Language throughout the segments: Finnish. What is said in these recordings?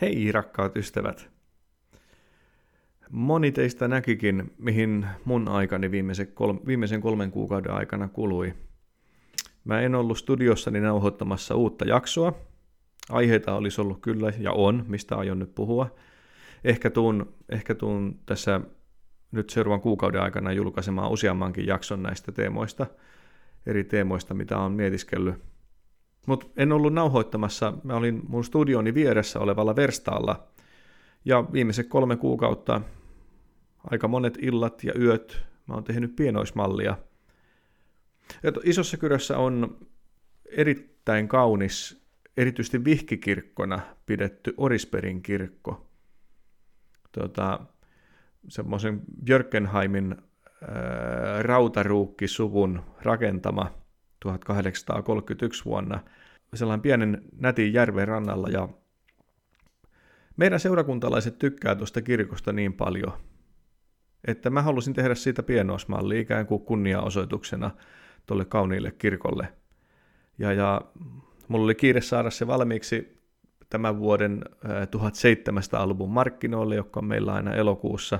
Hei rakkaat ystävät! Moni teistä näkikin, mihin mun aikani viimeisen, kol- viimeisen kolmen kuukauden aikana kului. Mä en ollut studiossani nauhoittamassa uutta jaksoa. Aiheita olisi ollut kyllä ja on, mistä aion nyt puhua. Ehkä tuun, ehkä tuun tässä nyt seuraavan kuukauden aikana julkaisemaan useammankin jakson näistä teemoista, eri teemoista, mitä on mietiskellyt mutta en ollut nauhoittamassa, mä olin mun studioni vieressä olevalla verstaalla. Ja viimeiset kolme kuukautta, aika monet illat ja yöt, mä oon tehnyt pienoismallia. Ja isossa kyrössä on erittäin kaunis, erityisesti vihkikirkkona pidetty Orisperin kirkko. Tota, semmoisen Björkenheimin ää, rautaruukkisuvun rakentama 1831 vuonna – sellainen pienen nätin järven rannalla ja meidän seurakuntalaiset tykkää tuosta kirkosta niin paljon, että mä halusin tehdä siitä pienoismalli ikään kuin kunniaosoituksena tuolle kauniille kirkolle. Ja, ja mulla oli kiire saada se valmiiksi tämän vuoden 1700-luvun markkinoille, joka on meillä aina elokuussa.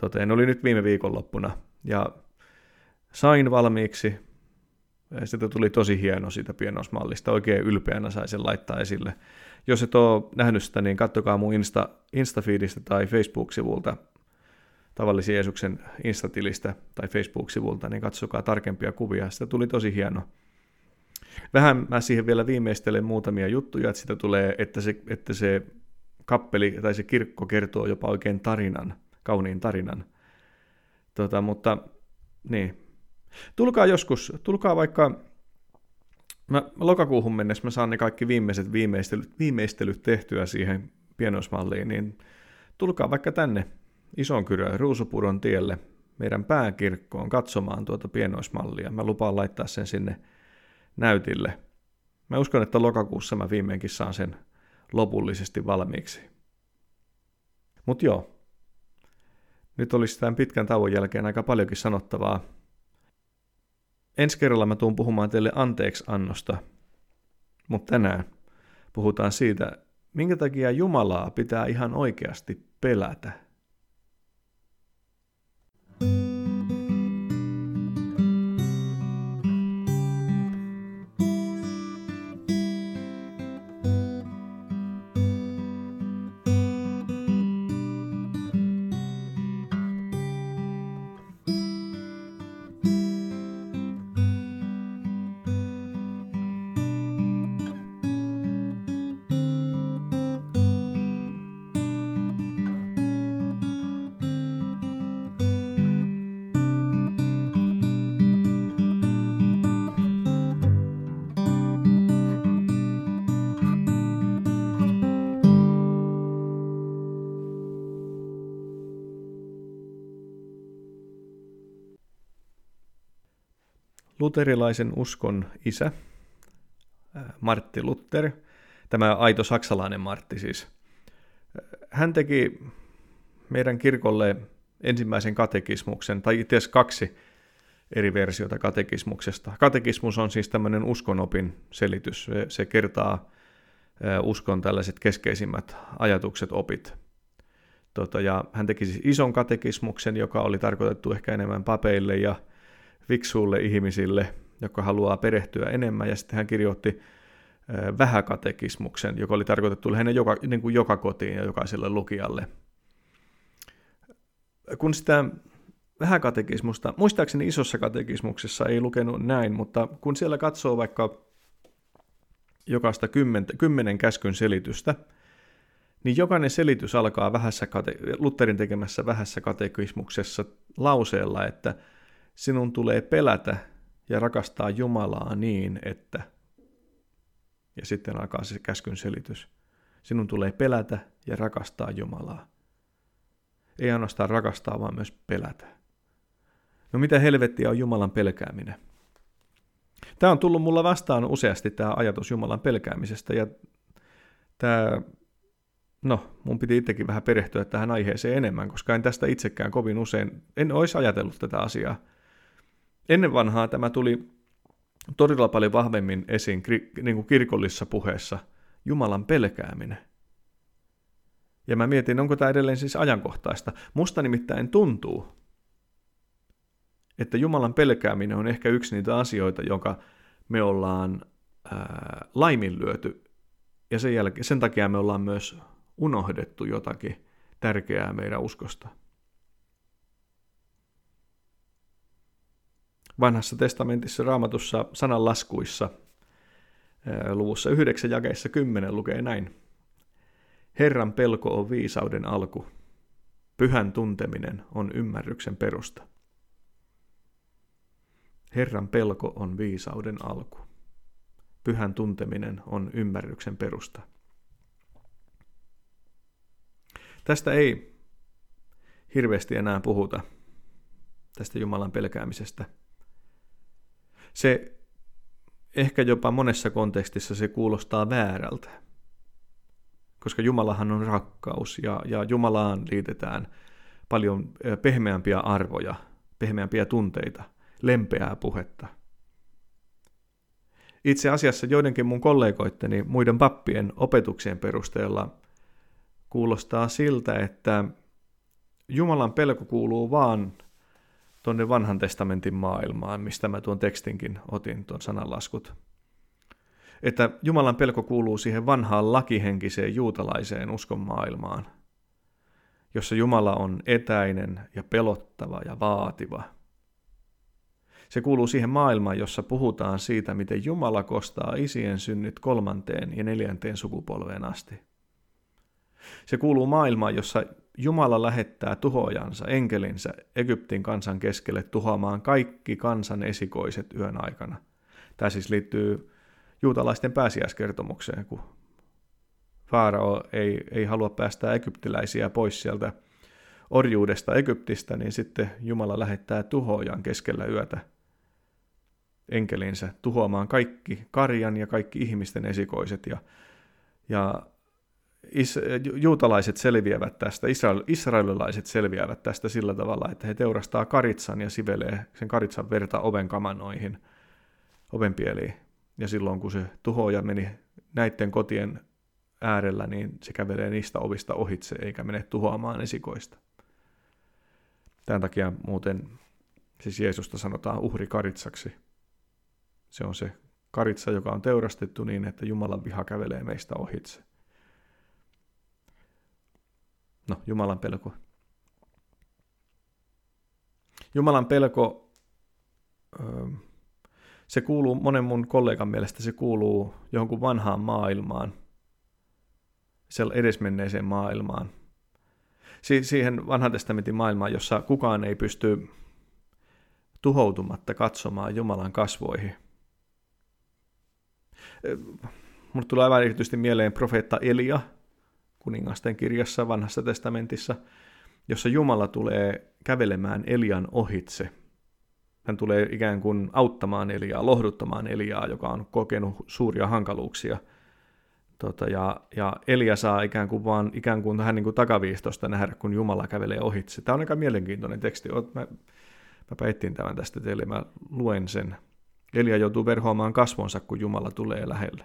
Toteen oli nyt viime viikonloppuna. Ja sain valmiiksi sitä tuli tosi hieno siitä pienoismallista, oikein ylpeänä sai sen laittaa esille. Jos et ole nähnyt sitä, niin kattokaa mun Insta, Instafeedistä tai Facebook-sivulta, tavallisen Jeesuksen Instatilistä tai Facebook-sivulta, niin katsokaa tarkempia kuvia. Sitä tuli tosi hieno. Vähän mä siihen vielä viimeistelen muutamia juttuja, että sitä tulee, että se, että se kappeli tai se kirkko kertoo jopa oikein tarinan, kauniin tarinan. Tota, mutta niin, Tulkaa joskus, tulkaa vaikka, mä, lokakuuhun mennessä mä saan ne kaikki viimeiset viimeistelyt, viimeistelyt tehtyä siihen pienoismalliin, niin tulkaa vaikka tänne Ison Kyrön Ruusupuron tielle meidän pääkirkkoon katsomaan tuota pienoismallia. Mä lupaan laittaa sen sinne näytille. Mä uskon, että lokakuussa mä viimeinkin saan sen lopullisesti valmiiksi. Mut joo, nyt olisi tämän pitkän tauon jälkeen aika paljonkin sanottavaa ensi kerralla mä tuun puhumaan teille anteeksi annosta, mutta tänään puhutaan siitä, minkä takia Jumalaa pitää ihan oikeasti pelätä. Luterilaisen uskon isä, Martti Luther, tämä aito saksalainen Martti siis, hän teki meidän kirkolle ensimmäisen katekismuksen, tai itse asiassa kaksi eri versiota katekismuksesta. Katekismus on siis tämmöinen uskonopin selitys. Se, kertaa uskon tällaiset keskeisimmät ajatukset, opit. Tota, ja hän teki siis ison katekismuksen, joka oli tarkoitettu ehkä enemmän papeille ja fiksuille ihmisille, joka haluaa perehtyä enemmän, ja sitten hän kirjoitti vähäkatekismuksen, joka oli tarkoitettu lähinnä joka, niin kuin joka kotiin ja jokaiselle lukijalle. Kun sitä vähäkatekismusta, muistaakseni isossa katekismuksessa ei lukenut näin, mutta kun siellä katsoo vaikka jokaista kymmentä, kymmenen käskyn selitystä, niin jokainen selitys alkaa vähässä kate, Lutherin tekemässä vähässä katekismuksessa lauseella, että – Sinun tulee pelätä ja rakastaa Jumalaa niin, että... Ja sitten alkaa se käskyn selitys. Sinun tulee pelätä ja rakastaa Jumalaa. Ei ainoastaan rakastaa, vaan myös pelätä. No mitä helvettiä on Jumalan pelkääminen? Tämä on tullut mulla vastaan useasti tämä ajatus Jumalan pelkäämisestä ja tämä, no mun piti itsekin vähän perehtyä tähän aiheeseen enemmän, koska en tästä itsekään kovin usein, en olisi ajatellut tätä asiaa. Ennen vanhaa tämä tuli todella paljon vahvemmin esiin niin kuin kirkollisessa puheessa, Jumalan pelkääminen. Ja mä mietin, onko tämä edelleen siis ajankohtaista. Musta nimittäin tuntuu, että Jumalan pelkääminen on ehkä yksi niitä asioita, jonka me ollaan ää, laiminlyöty. Ja sen, jälkeen, sen takia me ollaan myös unohdettu jotakin tärkeää meidän uskosta. Vanhassa testamentissa raamatussa sananlaskuissa luvussa 9 jakeissa 10 lukee näin. Herran pelko on viisauden alku. Pyhän tunteminen on ymmärryksen perusta. Herran pelko on viisauden alku. Pyhän tunteminen on ymmärryksen perusta. Tästä ei hirveästi enää puhuta, tästä Jumalan pelkäämisestä. Se ehkä jopa monessa kontekstissa se kuulostaa väärältä, koska Jumalahan on rakkaus ja, ja Jumalaan liitetään paljon pehmeämpiä arvoja, pehmeämpiä tunteita, lempeää puhetta. Itse asiassa joidenkin mun kollegoitteni muiden pappien opetuksien perusteella kuulostaa siltä, että Jumalan pelko kuuluu vaan tuonne vanhan testamentin maailmaan, mistä mä tuon tekstinkin otin, tuon sananlaskut. Että Jumalan pelko kuuluu siihen vanhaan lakihenkiseen juutalaiseen uskon maailmaan, jossa Jumala on etäinen ja pelottava ja vaativa. Se kuuluu siihen maailmaan, jossa puhutaan siitä, miten Jumala kostaa isien synnit kolmanteen ja neljänteen sukupolveen asti. Se kuuluu maailmaan, jossa Jumala lähettää tuhojansa, enkelinsä, Egyptin kansan keskelle tuhoamaan kaikki kansan esikoiset yön aikana. Tämä siis liittyy juutalaisten pääsiäiskertomukseen, kun Faarao ei, ei halua päästää egyptiläisiä pois sieltä orjuudesta Egyptistä, niin sitten Jumala lähettää tuhojan keskellä yötä enkelinsä tuhoamaan kaikki karjan ja kaikki ihmisten esikoiset. Ja, ja is, juutalaiset selviävät tästä, israel, israelilaiset selviävät tästä sillä tavalla, että he teurastaa karitsan ja sivelee sen karitsan verta oven kamanoihin, ovenpieliin. Ja silloin kun se tuhoja meni näiden kotien äärellä, niin se kävelee niistä ovista ohitse eikä mene tuhoamaan esikoista. Tämän takia muuten siis Jeesusta sanotaan uhri karitsaksi. Se on se karitsa, joka on teurastettu niin, että Jumalan viha kävelee meistä ohitse. No, Jumalan pelko. Jumalan pelko, se kuuluu monen mun kollegan mielestä, se kuuluu johonkin vanhaan maailmaan, edesmenneeseen maailmaan, siihen vanhan testamentin maailmaan, jossa kukaan ei pysty tuhoutumatta katsomaan Jumalan kasvoihin. Mulle tulee aivan erityisesti mieleen profeetta Elia, kuningasten kirjassa vanhassa testamentissa, jossa Jumala tulee kävelemään Elian ohitse. Hän tulee ikään kuin auttamaan Eliaa, lohduttamaan Eliaa, joka on kokenut suuria hankaluuksia. Tota, ja, ja Elia saa ikään kuin vaan ikään kuin hän niin kuin takaviistosta nähdä, kun Jumala kävelee ohitse. Tämä on aika mielenkiintoinen teksti. Mä, mä etsin tämän tästä teille, mä luen sen. Elia joutuu verhoamaan kasvonsa, kun Jumala tulee lähelle.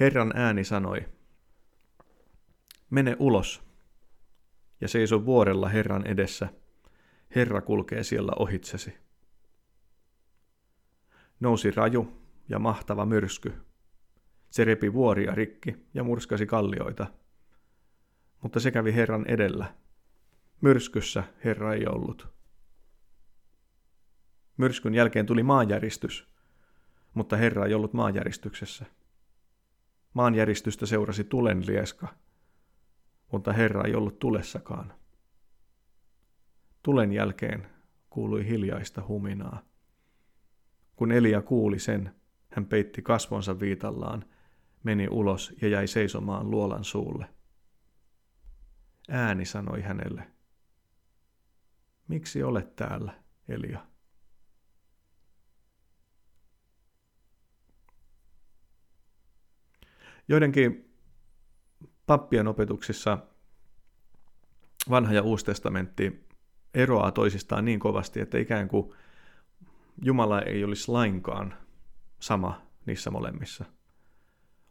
Herran ääni sanoi, mene ulos ja seiso vuorella Herran edessä. Herra kulkee siellä ohitsesi. Nousi raju ja mahtava myrsky. Se repi vuoria rikki ja murskasi kallioita. Mutta se kävi Herran edellä. Myrskyssä Herra ei ollut. Myrskyn jälkeen tuli maanjäristys, mutta Herra ei ollut maanjäristyksessä. Maanjäristystä seurasi tulen lieska, mutta Herra ei ollut tulessakaan. Tulen jälkeen kuului hiljaista huminaa. Kun Elia kuuli sen, hän peitti kasvonsa viitallaan, meni ulos ja jäi seisomaan luolan suulle. Ääni sanoi hänelle, miksi olet täällä, Elia? Joidenkin pappien opetuksissa vanha ja uusi testamentti eroaa toisistaan niin kovasti, että ikään kuin Jumala ei olisi lainkaan sama niissä molemmissa.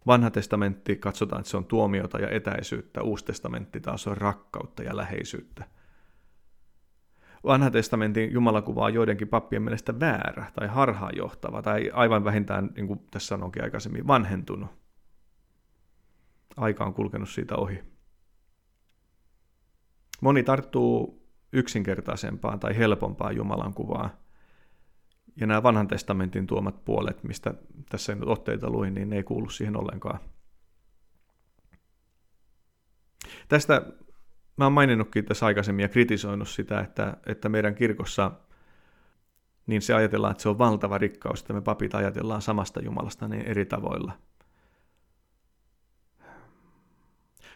Vanha testamentti katsotaan, että se on tuomiota ja etäisyyttä, uusi testamentti taas on rakkautta ja läheisyyttä. Vanha testamentin jumalakuva on joidenkin pappien mielestä väärä tai harhaanjohtava tai aivan vähintään, niin kuin tässä sanoinkin aikaisemmin, vanhentunut. Aika on kulkenut siitä ohi. Moni tarttuu yksinkertaisempaan tai helpompaan Jumalan kuvaan. Ja nämä vanhan testamentin tuomat puolet, mistä tässä nyt otteita luin, niin ne ei kuulu siihen ollenkaan. Tästä mä oon maininnutkin tässä aikaisemmin ja kritisoinut sitä, että, että meidän kirkossa niin se ajatellaan, että se on valtava rikkaus, että me papit ajatellaan samasta Jumalasta niin eri tavoilla.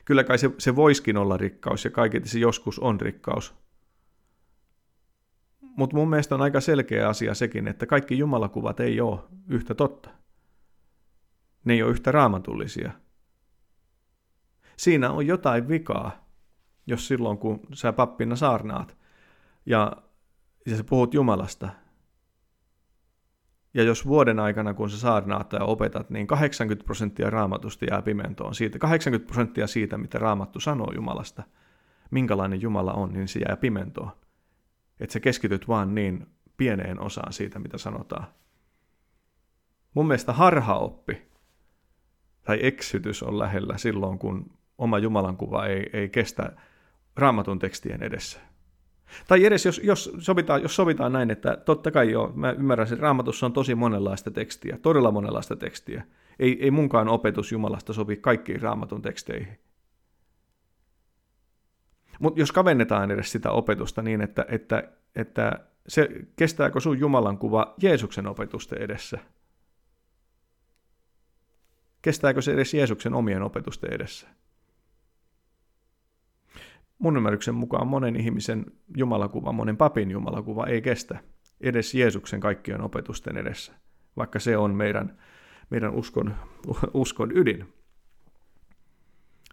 Kyllä kai se, se voiskin olla rikkaus ja kaiketi se joskus on rikkaus. Mutta mun mielestä on aika selkeä asia sekin, että kaikki jumalakuvat ei ole yhtä totta. Ne ei ole yhtä raamatullisia. Siinä on jotain vikaa jos silloin kun sä pappina saarnaat ja, ja sä puhut Jumalasta, ja jos vuoden aikana, kun sä saarnaat ja opetat, niin 80 prosenttia raamatusta jää pimentoon. Siitä, 80 prosenttia siitä, mitä raamattu sanoo Jumalasta, minkälainen Jumala on, niin se jää pimentoon. Että sä keskityt vaan niin pieneen osaan siitä, mitä sanotaan. Mun mielestä harhaoppi tai eksytys on lähellä silloin, kun oma Jumalan kuva ei, ei kestä raamatun tekstien edessä. Tai edes jos, jos, sovitaan, jos sovitaan näin, että totta kai joo, mä ymmärrän, että raamatussa on tosi monenlaista tekstiä, todella monenlaista tekstiä. Ei, ei munkaan opetus Jumalasta sovi kaikkiin raamatun teksteihin. Mutta jos kavennetaan edes sitä opetusta niin, että, että, että se, kestääkö sun Jumalan kuva Jeesuksen opetusten edessä? Kestääkö se edes Jeesuksen omien opetusten edessä? Mun ymmärryksen mukaan monen ihmisen jumalakuva, monen papin jumalakuva ei kestä edes Jeesuksen kaikkien opetusten edessä, vaikka se on meidän, meidän uskon, uskon ydin.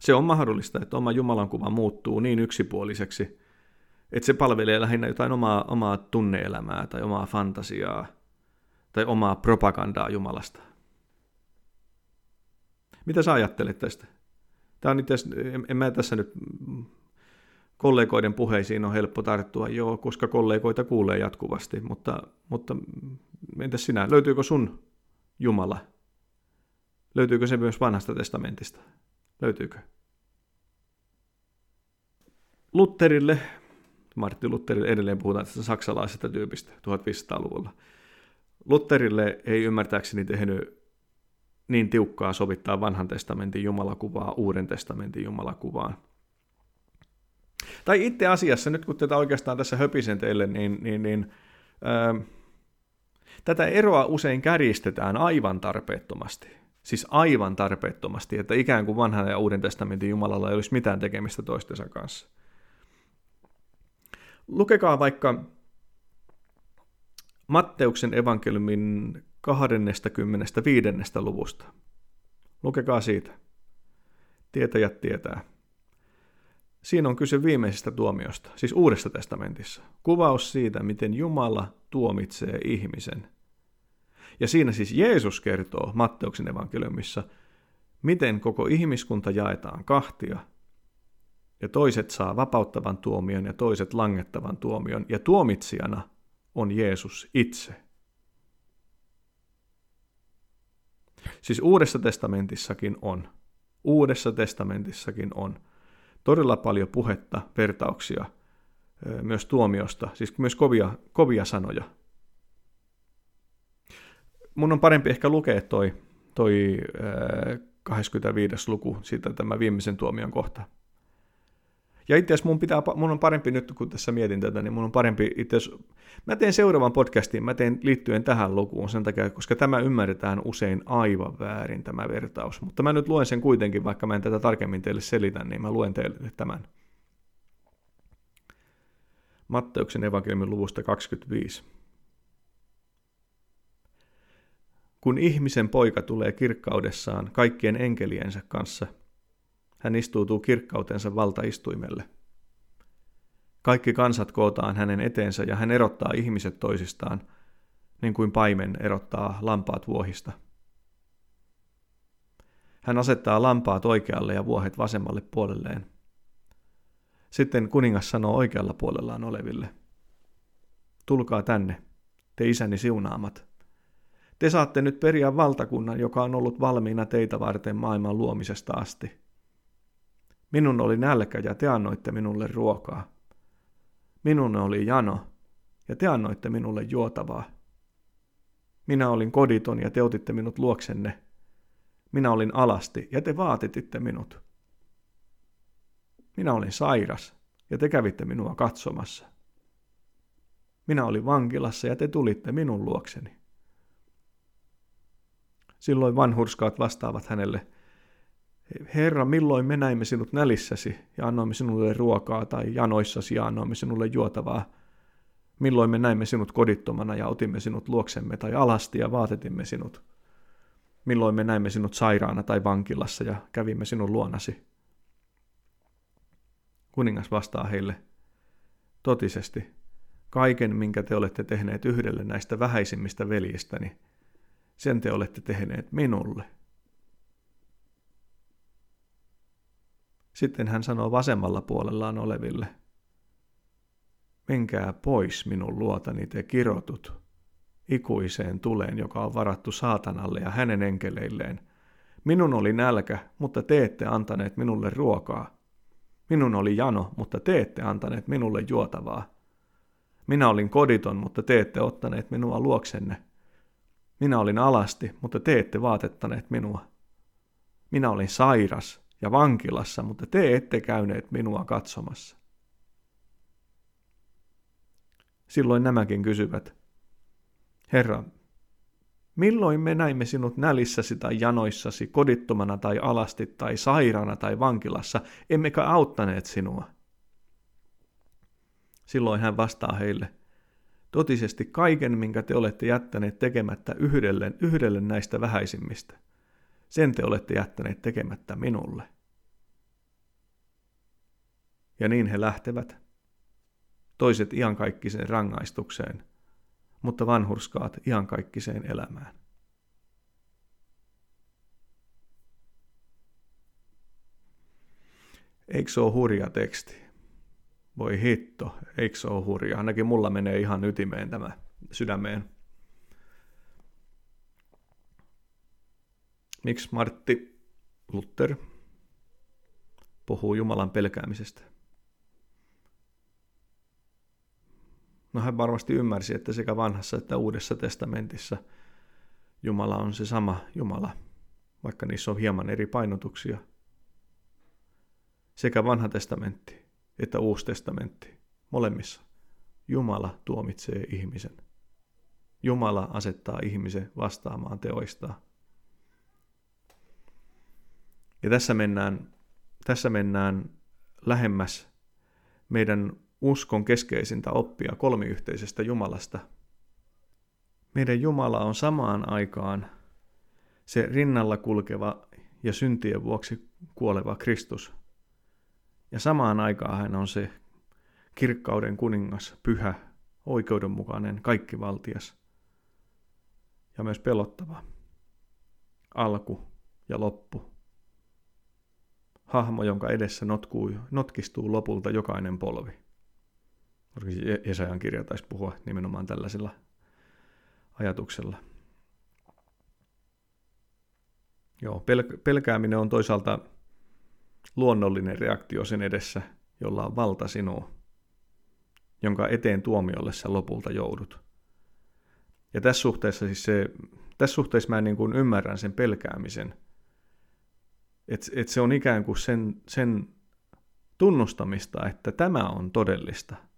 Se on mahdollista, että oma Jumalankuva muuttuu niin yksipuoliseksi, että se palvelee lähinnä jotain omaa, omaa tunneelämää tai omaa fantasiaa tai omaa propagandaa Jumalasta. Mitä sä ajattelet tästä? Tämä on itse en, en mä tässä nyt kollegoiden puheisiin on helppo tarttua, joo, koska kollegoita kuulee jatkuvasti, mutta, mutta entäs sinä, löytyykö sun Jumala? Löytyykö se myös vanhasta testamentista? Löytyykö? Lutterille, Martti Lutterille edelleen puhutaan tästä saksalaisesta tyypistä 1500-luvulla. Lutterille ei ymmärtääkseni tehnyt niin tiukkaa sovittaa vanhan testamentin jumalakuvaa uuden testamentin jumalakuvaan – tai itse asiassa, nyt kun tätä oikeastaan tässä höpisen teille, niin, niin, niin ää, tätä eroa usein kärjistetään aivan tarpeettomasti. Siis aivan tarpeettomasti, että ikään kuin vanhan ja uuden testamentin Jumalalla ei olisi mitään tekemistä toistensa kanssa. Lukekaa vaikka Matteuksen evankeliumin 25. luvusta. Lukekaa siitä. Tietäjät tietää. Siinä on kyse viimeisestä tuomiosta, siis Uudessa testamentissa. Kuvaus siitä, miten Jumala tuomitsee ihmisen. Ja siinä siis Jeesus kertoo Matteuksen evankeliumissa, miten koko ihmiskunta jaetaan kahtia, ja toiset saa vapauttavan tuomion ja toiset langettavan tuomion, ja tuomitsijana on Jeesus itse. Siis Uudessa testamentissakin on. Uudessa testamentissakin on todella paljon puhetta, vertauksia myös tuomiosta, siis myös kovia, kovia sanoja. Mun on parempi ehkä lukea toi, toi 25. luku, siitä tämä viimeisen tuomion kohta. Ja itse asiassa mun, pitää, mun on parempi nyt, kun tässä mietin tätä, niin mun on parempi itse asiassa, mä teen seuraavan podcastin, mä teen liittyen tähän lukuun sen takia, koska tämä ymmärretään usein aivan väärin tämä vertaus. Mutta mä nyt luen sen kuitenkin, vaikka mä en tätä tarkemmin teille selitä, niin mä luen teille tämän. Matteuksen evankeliumin luvusta 25. Kun ihmisen poika tulee kirkkaudessaan kaikkien enkeliensä kanssa – hän istuutuu kirkkautensa valtaistuimelle. Kaikki kansat kootaan hänen eteensä ja hän erottaa ihmiset toisistaan, niin kuin paimen erottaa lampaat vuohista. Hän asettaa lampaat oikealle ja vuohet vasemmalle puolelleen. Sitten kuningas sanoo oikealla puolellaan oleville. Tulkaa tänne, te isäni siunaamat. Te saatte nyt periä valtakunnan, joka on ollut valmiina teitä varten maailman luomisesta asti. Minun oli nälkä ja te annoitte minulle ruokaa. Minun oli jano ja te annoitte minulle juotavaa. Minä olin koditon ja te otitte minut luoksenne. Minä olin alasti ja te vaatititte minut. Minä olin sairas ja te kävitte minua katsomassa. Minä olin vankilassa ja te tulitte minun luokseni. Silloin vanhurskaat vastaavat hänelle, Herra, milloin me näimme sinut nälissäsi ja annoimme sinulle ruokaa tai janoissasi ja annoimme sinulle juotavaa? Milloin me näimme sinut kodittomana ja otimme sinut luoksemme tai alasti ja vaatetimme sinut? Milloin me näimme sinut sairaana tai vankilassa ja kävimme sinun luonasi? Kuningas vastaa heille, totisesti, kaiken minkä te olette tehneet yhdelle näistä vähäisimmistä veljistäni, sen te olette tehneet minulle. Sitten hän sanoo vasemmalla puolellaan oleville, menkää pois minun luotani te kirotut, ikuiseen tuleen, joka on varattu saatanalle ja hänen enkeleilleen. Minun oli nälkä, mutta te ette antaneet minulle ruokaa. Minun oli jano, mutta te ette antaneet minulle juotavaa. Minä olin koditon, mutta te ette ottaneet minua luoksenne. Minä olin alasti, mutta te ette vaatettaneet minua. Minä olin sairas ja vankilassa, mutta te ette käyneet minua katsomassa. Silloin nämäkin kysyvät, Herra, milloin me näimme sinut nälissäsi tai janoissasi, kodittomana tai alasti tai sairaana tai vankilassa, emmekä auttaneet sinua? Silloin hän vastaa heille, totisesti kaiken, minkä te olette jättäneet tekemättä yhdelle, yhdelle näistä vähäisimmistä, sen te olette jättäneet tekemättä minulle. Ja niin he lähtevät, toiset iankaikkiseen rangaistukseen, mutta vanhurskaat iankaikkiseen elämään. Eikö se ole hurja teksti? Voi hitto, eikö se ole hurja? Ainakin mulla menee ihan ytimeen tämä sydämeen. Miksi Martti Luther puhuu Jumalan pelkäämisestä? No hän varmasti ymmärsi, että sekä vanhassa että uudessa testamentissa Jumala on se sama Jumala, vaikka niissä on hieman eri painotuksia. Sekä vanha testamentti että uusi testamentti, molemmissa, Jumala tuomitsee ihmisen. Jumala asettaa ihmisen vastaamaan teoistaan. Ja tässä mennään, tässä mennään lähemmäs meidän uskon keskeisintä oppia kolmiyhteisestä Jumalasta. Meidän Jumala on samaan aikaan se rinnalla kulkeva ja syntien vuoksi kuoleva Kristus. Ja samaan aikaan hän on se kirkkauden kuningas, pyhä, oikeudenmukainen, kaikkivaltias ja myös pelottava. Alku ja loppu. Hahmo, jonka edessä notkuu, notkistuu lopulta jokainen polvi. Jesajan kirja taisi puhua nimenomaan tällaisella ajatuksella. Joo, pel- pelkääminen on toisaalta luonnollinen reaktio sen edessä, jolla on valta sinua, jonka eteen tuomiolle sä lopulta joudut. Ja tässä suhteessa, siis se, tässä suhteessa mä niin kuin ymmärrän sen pelkäämisen, että et se on ikään kuin sen, sen tunnustamista, että tämä on todellista –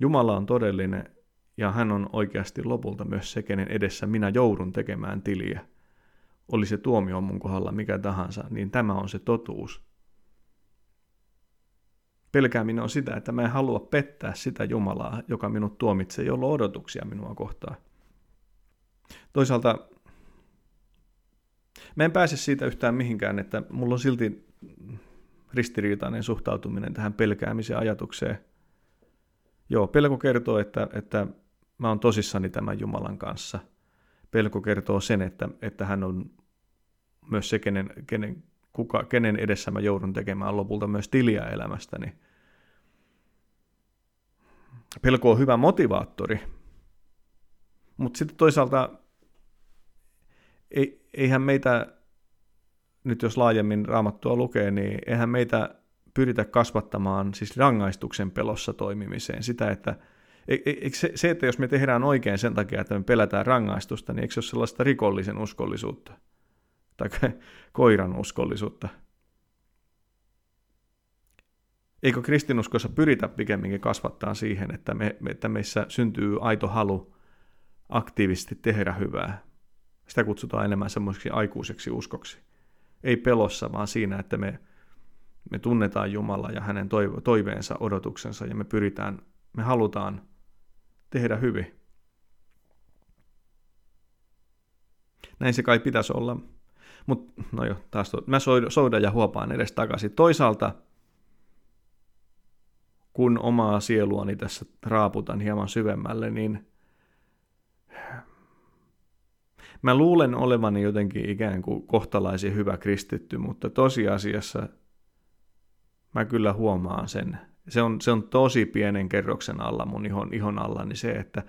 Jumala on todellinen ja hän on oikeasti lopulta myös se, kenen edessä minä joudun tekemään tiliä. Oli se tuomio mun kohdalla mikä tahansa, niin tämä on se totuus. Pelkääminen on sitä, että mä en halua pettää sitä Jumalaa, joka minut tuomitsee, jolla odotuksia minua kohtaan. Toisaalta mä en pääse siitä yhtään mihinkään, että mulla on silti ristiriitainen suhtautuminen tähän pelkäämisen ajatukseen – Joo, pelko kertoo, että, että mä oon tosissani tämän Jumalan kanssa. Pelko kertoo sen, että, että hän on myös se, kenen, kenen, kuka, kenen edessä mä joudun tekemään lopulta myös tiliä elämästäni. Pelko on hyvä motivaattori, mutta sitten toisaalta eihän meitä, nyt jos laajemmin raamattua lukee, niin eihän meitä pyritä kasvattamaan siis rangaistuksen pelossa toimimiseen. Sitä, että e, e, se, se, että jos me tehdään oikein sen takia, että me pelätään rangaistusta, niin eikö se ole sellaista rikollisen uskollisuutta? Tai koiran uskollisuutta? Eikö kristinuskossa pyritä pikemminkin kasvattaa siihen, että, me, että meissä syntyy aito halu aktiivisesti tehdä hyvää? Sitä kutsutaan enemmän semmoiseksi aikuiseksi uskoksi. Ei pelossa, vaan siinä, että me, me tunnetaan Jumala ja hänen toiveensa, odotuksensa ja me pyritään, me halutaan tehdä hyvin. Näin se kai pitäisi olla. Mutta no jo, taas to, mä soudan ja huopaan edes takaisin. Toisaalta, kun omaa sieluani tässä raaputan hieman syvemmälle, niin Mä luulen olevani jotenkin ikään kuin kohtalaisen hyvä kristitty, mutta tosiasiassa mä kyllä huomaan sen. Se on, se on tosi pienen kerroksen alla mun ihon, ihon alla, niin se, että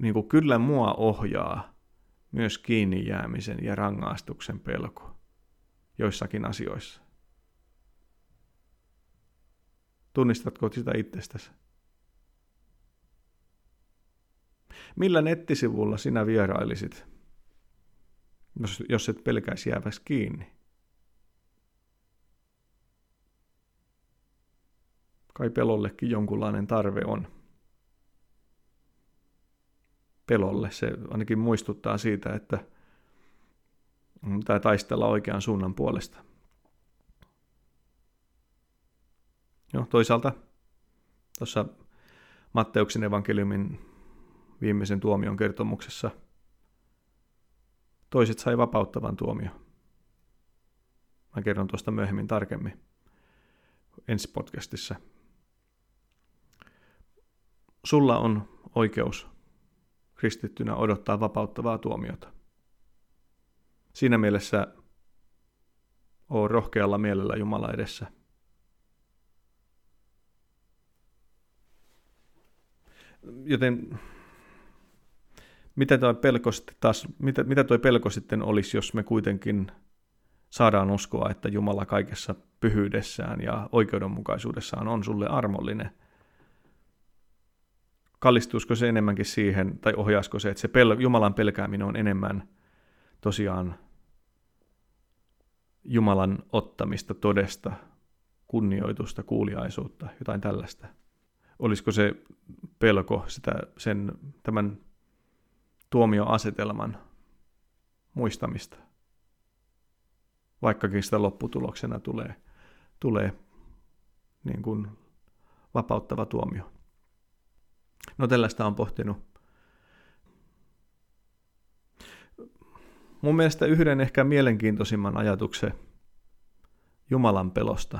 niin kuin kyllä mua ohjaa myös kiinni jäämisen ja rangaistuksen pelko joissakin asioissa. Tunnistatko sitä itsestäsi? Millä nettisivulla sinä vierailisit, jos, jos et pelkäisi jääväsi kiinni? Kai pelollekin jonkunlainen tarve on. Pelolle se ainakin muistuttaa siitä, että pitää taistella oikean suunnan puolesta. No, toisaalta tuossa Matteuksen evankeliumin viimeisen tuomion kertomuksessa. Toiset sai vapauttavan tuomio. Mä kerron tuosta myöhemmin tarkemmin ensi podcastissa. Sulla on oikeus kristittynä odottaa vapauttavaa tuomiota. Siinä mielessä oo rohkealla mielellä Jumala edessä. Joten mitä toi pelko sitten mitä, mitä pelko sitten olisi, jos me kuitenkin saadaan uskoa, että Jumala kaikessa pyhyydessään ja oikeudenmukaisuudessaan on sulle armollinen? Kallistuisiko se enemmänkin siihen, tai ohjaisiko se, että se pel- Jumalan pelkääminen on enemmän tosiaan Jumalan ottamista todesta, kunnioitusta, kuuliaisuutta, jotain tällaista? Olisiko se pelko sitä, sen, tämän tuomioasetelman muistamista, vaikkakin sitä lopputuloksena tulee, tulee niin kuin vapauttava tuomio. No tällaista on pohtinut. Mun mielestä yhden ehkä mielenkiintoisimman ajatuksen Jumalan pelosta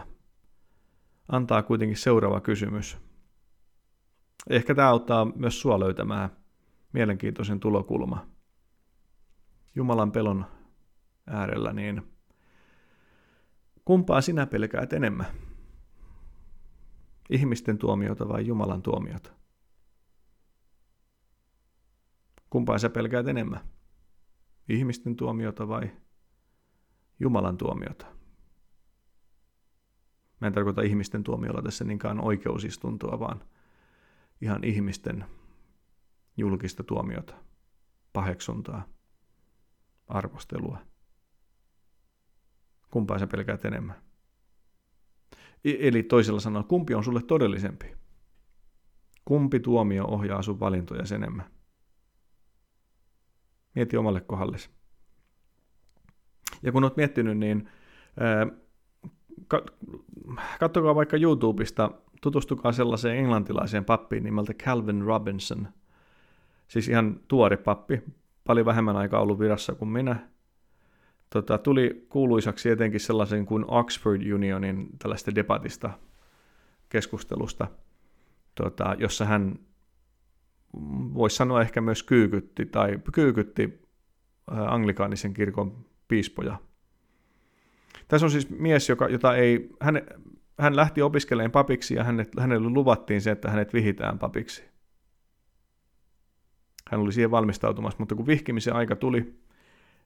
antaa kuitenkin seuraava kysymys. Ehkä tämä auttaa myös sua löytämään mielenkiintoisen tulokulma Jumalan pelon äärellä, niin kumpaa sinä pelkäät enemmän? Ihmisten tuomiota vai Jumalan tuomiota? Kumpaa sä pelkäät enemmän? Ihmisten tuomiota vai Jumalan tuomiota? Mä en tarkoita ihmisten tuomiolla tässä niinkään oikeusistuntoa, vaan ihan ihmisten julkista tuomiota, paheksuntaa, arvostelua. Kumpaa sä pelkäät enemmän? Eli toisella sanoen, kumpi on sulle todellisempi? Kumpi tuomio ohjaa sun valintoja enemmän? Mieti omalle kohdallesi. Ja kun olet miettinyt, niin katsokaa vaikka YouTubesta, tutustukaa sellaiseen englantilaiseen pappiin nimeltä Calvin Robinson – siis ihan tuori pappi, paljon vähemmän aikaa ollut virassa kuin minä. Tota, tuli kuuluisaksi etenkin sellaisen kuin Oxford Unionin tällaista debatista, keskustelusta, tota, jossa hän voisi sanoa ehkä myös kyykytti tai kyykytti anglikaanisen kirkon piispoja. Tässä on siis mies, joka, jota ei, hän, hän lähti opiskelemaan papiksi ja hänet, hänelle luvattiin se, että hänet vihitään papiksi. Hän oli siihen valmistautumassa, mutta kun vihkimisen aika tuli,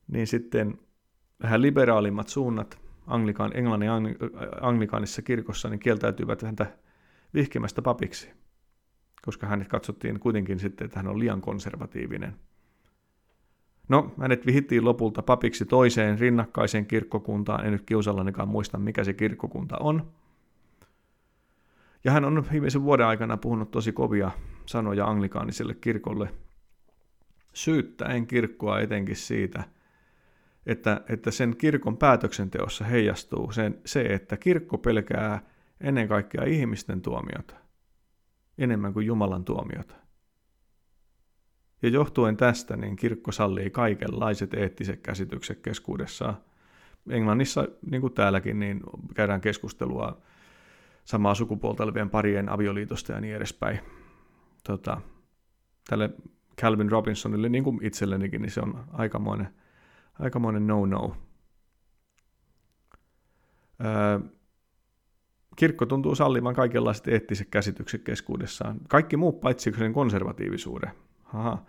niin sitten vähän liberaalimmat suunnat Anglikaan, Englannin anglikaanissa kirkossa niin kieltäytyivät häntä vihkimästä papiksi, koska hänet katsottiin kuitenkin sitten, että hän on liian konservatiivinen. No, hänet vihittiin lopulta papiksi toiseen rinnakkaiseen kirkkokuntaan, en nyt kiusallanikaan muista, mikä se kirkkokunta on. Ja hän on viimeisen vuoden aikana puhunut tosi kovia sanoja anglikaaniselle kirkolle, syyttäen kirkkoa etenkin siitä, että, että sen kirkon päätöksenteossa heijastuu sen, se, että kirkko pelkää ennen kaikkea ihmisten tuomiota, enemmän kuin Jumalan tuomiota. Ja johtuen tästä, niin kirkko sallii kaikenlaiset eettiset käsitykset keskuudessaan. Englannissa, niin kuin täälläkin, niin käydään keskustelua samaa sukupuolta olevien parien avioliitosta ja niin edespäin. Tota, tälle Calvin Robinsonille, niin kuin itsellenikin, niin se on aikamoinen, aikamoinen no-no. Öö, kirkko tuntuu sallivan kaikenlaiset eettiset käsitykset keskuudessaan. Kaikki muu paitsi sen konservatiivisuuden. Aha.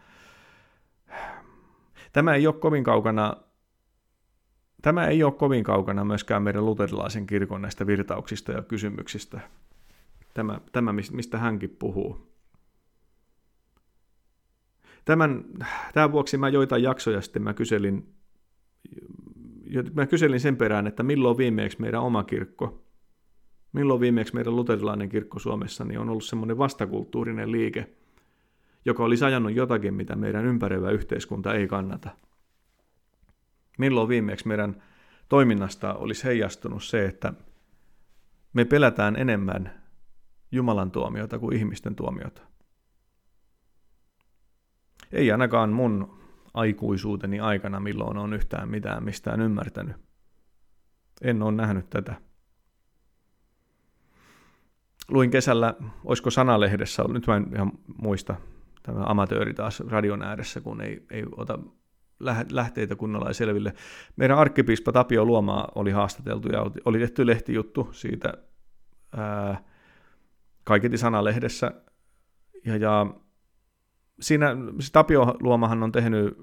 Tämä ei ole kovin kaukana Tämä ei ole kovin kaukana myöskään meidän luterilaisen kirkon näistä virtauksista ja kysymyksistä. Tämä, tämä mistä hänkin puhuu. Tämän, tämän vuoksi mä joitain jaksoja sitten mä kyselin, mä kyselin sen perään, että milloin viimeeksi meidän oma kirkko, milloin viimeksi meidän luterilainen kirkko Suomessa niin on ollut semmoinen vastakulttuurinen liike, joka olisi ajanut jotakin, mitä meidän ympäröivä yhteiskunta ei kannata. Milloin viimeksi meidän toiminnasta olisi heijastunut se, että me pelätään enemmän Jumalan tuomiota kuin ihmisten tuomiota. Ei ainakaan mun aikuisuuteni aikana, milloin on yhtään mitään mistään ymmärtänyt. En ole nähnyt tätä. Luin kesällä, olisiko sanalehdessä, nyt mä en ihan muista, tämä amatööri taas radion ääressä, kun ei, ei ota lähteitä kunnolla selville. Meidän arkkipiispa Tapio Luomaa oli haastateltu ja oli tehty lehtijuttu siitä ää, kaiketi sanalehdessä. Ja, ja siinä se Tapio Luomahan on tehnyt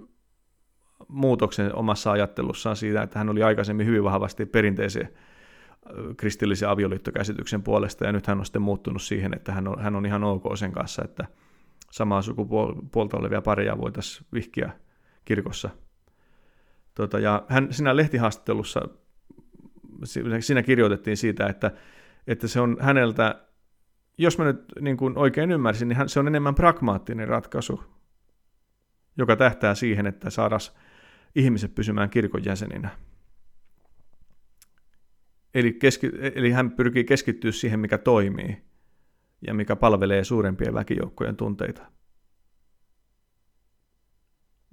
muutoksen omassa ajattelussaan siitä, että hän oli aikaisemmin hyvin vahvasti perinteisen kristillisen avioliittokäsityksen puolesta, ja nyt hän on sitten muuttunut siihen, että hän on, hän on ihan ok sen kanssa, että samaa sukupuolta olevia pareja voitaisiin vihkiä kirkossa. Tota, ja hän siinä lehtihaastattelussa, siinä kirjoitettiin siitä, että, että se on häneltä, jos mä nyt niin kuin oikein ymmärsin, niin se on enemmän pragmaattinen ratkaisu, joka tähtää siihen, että saadaan ihmiset pysymään kirkon jäseninä. Eli, keski, eli hän pyrkii keskittyä siihen, mikä toimii ja mikä palvelee suurempien väkijoukkojen tunteita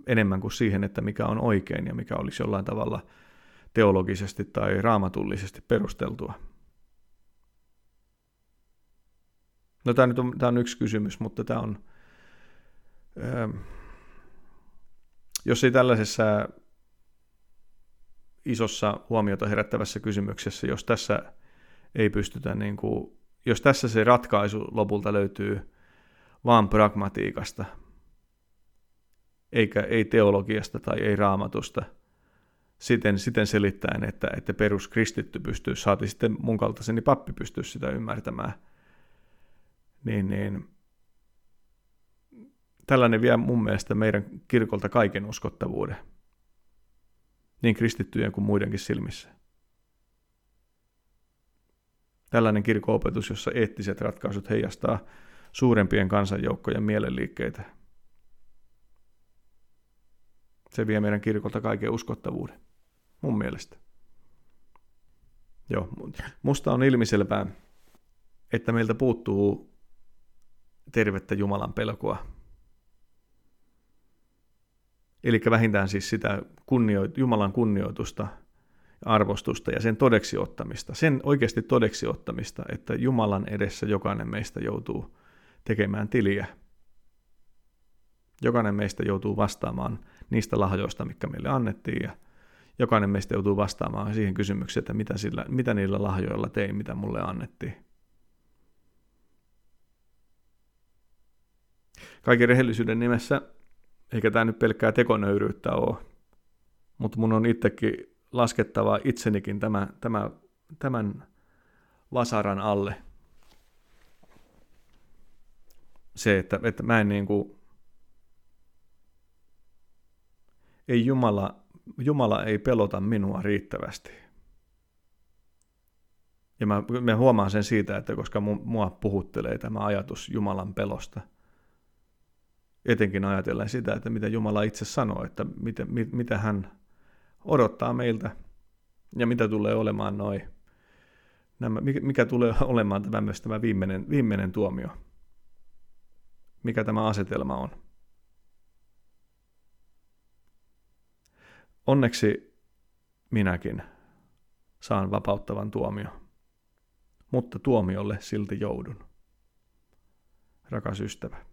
enemmän kuin siihen, että mikä on oikein ja mikä olisi jollain tavalla teologisesti tai raamatullisesti perusteltua. No tämä, nyt on, tämä on yksi kysymys, mutta tämä on, ähm, jos ei tällaisessa isossa huomiota herättävässä kysymyksessä, jos tässä ei pystytä, niin kuin, jos tässä se ratkaisu lopulta löytyy vaan pragmatiikasta, eikä ei teologiasta tai ei raamatusta, siten, siten selittäen, että, että peruskristitty pystyy, saati sitten mun kaltaiseni pappi pystyy sitä ymmärtämään, niin, niin tällainen vie mun mielestä meidän kirkolta kaiken uskottavuuden, niin kristittyjen kuin muidenkin silmissä. Tällainen kirkoopetus, jossa eettiset ratkaisut heijastaa suurempien kansanjoukkojen mielenliikkeitä – se vie meidän kirkolta kaiken uskottavuuden, mun mielestä. Joo, musta on ilmiselvää, että meiltä puuttuu tervettä Jumalan pelkoa. Eli vähintään siis sitä kunnioit, Jumalan kunnioitusta, arvostusta ja sen todeksi ottamista, sen oikeasti todeksi ottamista, että Jumalan edessä jokainen meistä joutuu tekemään tiliä. Jokainen meistä joutuu vastaamaan niistä lahjoista, mikä meille annettiin, ja jokainen meistä joutuu vastaamaan siihen kysymykseen, että mitä, sillä, mitä niillä lahjoilla tein, mitä mulle annettiin. Kaiken rehellisyyden nimessä, eikä tämä nyt pelkkää tekonöyryyttä ole, mutta mun on itsekin laskettava itsenikin tämä, tämä, tämän vasaran alle. Se, että, että mä en niin kuin, ei Jumala, Jumala ei pelota minua riittävästi. Ja mä, mä huomaan sen siitä, että koska mua puhuttelee tämä ajatus Jumalan pelosta, etenkin ajatellen sitä, että mitä Jumala itse sanoo, että mitä, mitä hän odottaa meiltä ja mitä tulee olemaan noin nämä, mikä, mikä tulee olemaan tämä myös tämä viimeinen, viimeinen tuomio? Mikä tämä asetelma on? Onneksi minäkin saan vapauttavan tuomio, mutta tuomiolle silti joudun. Rakas ystävä.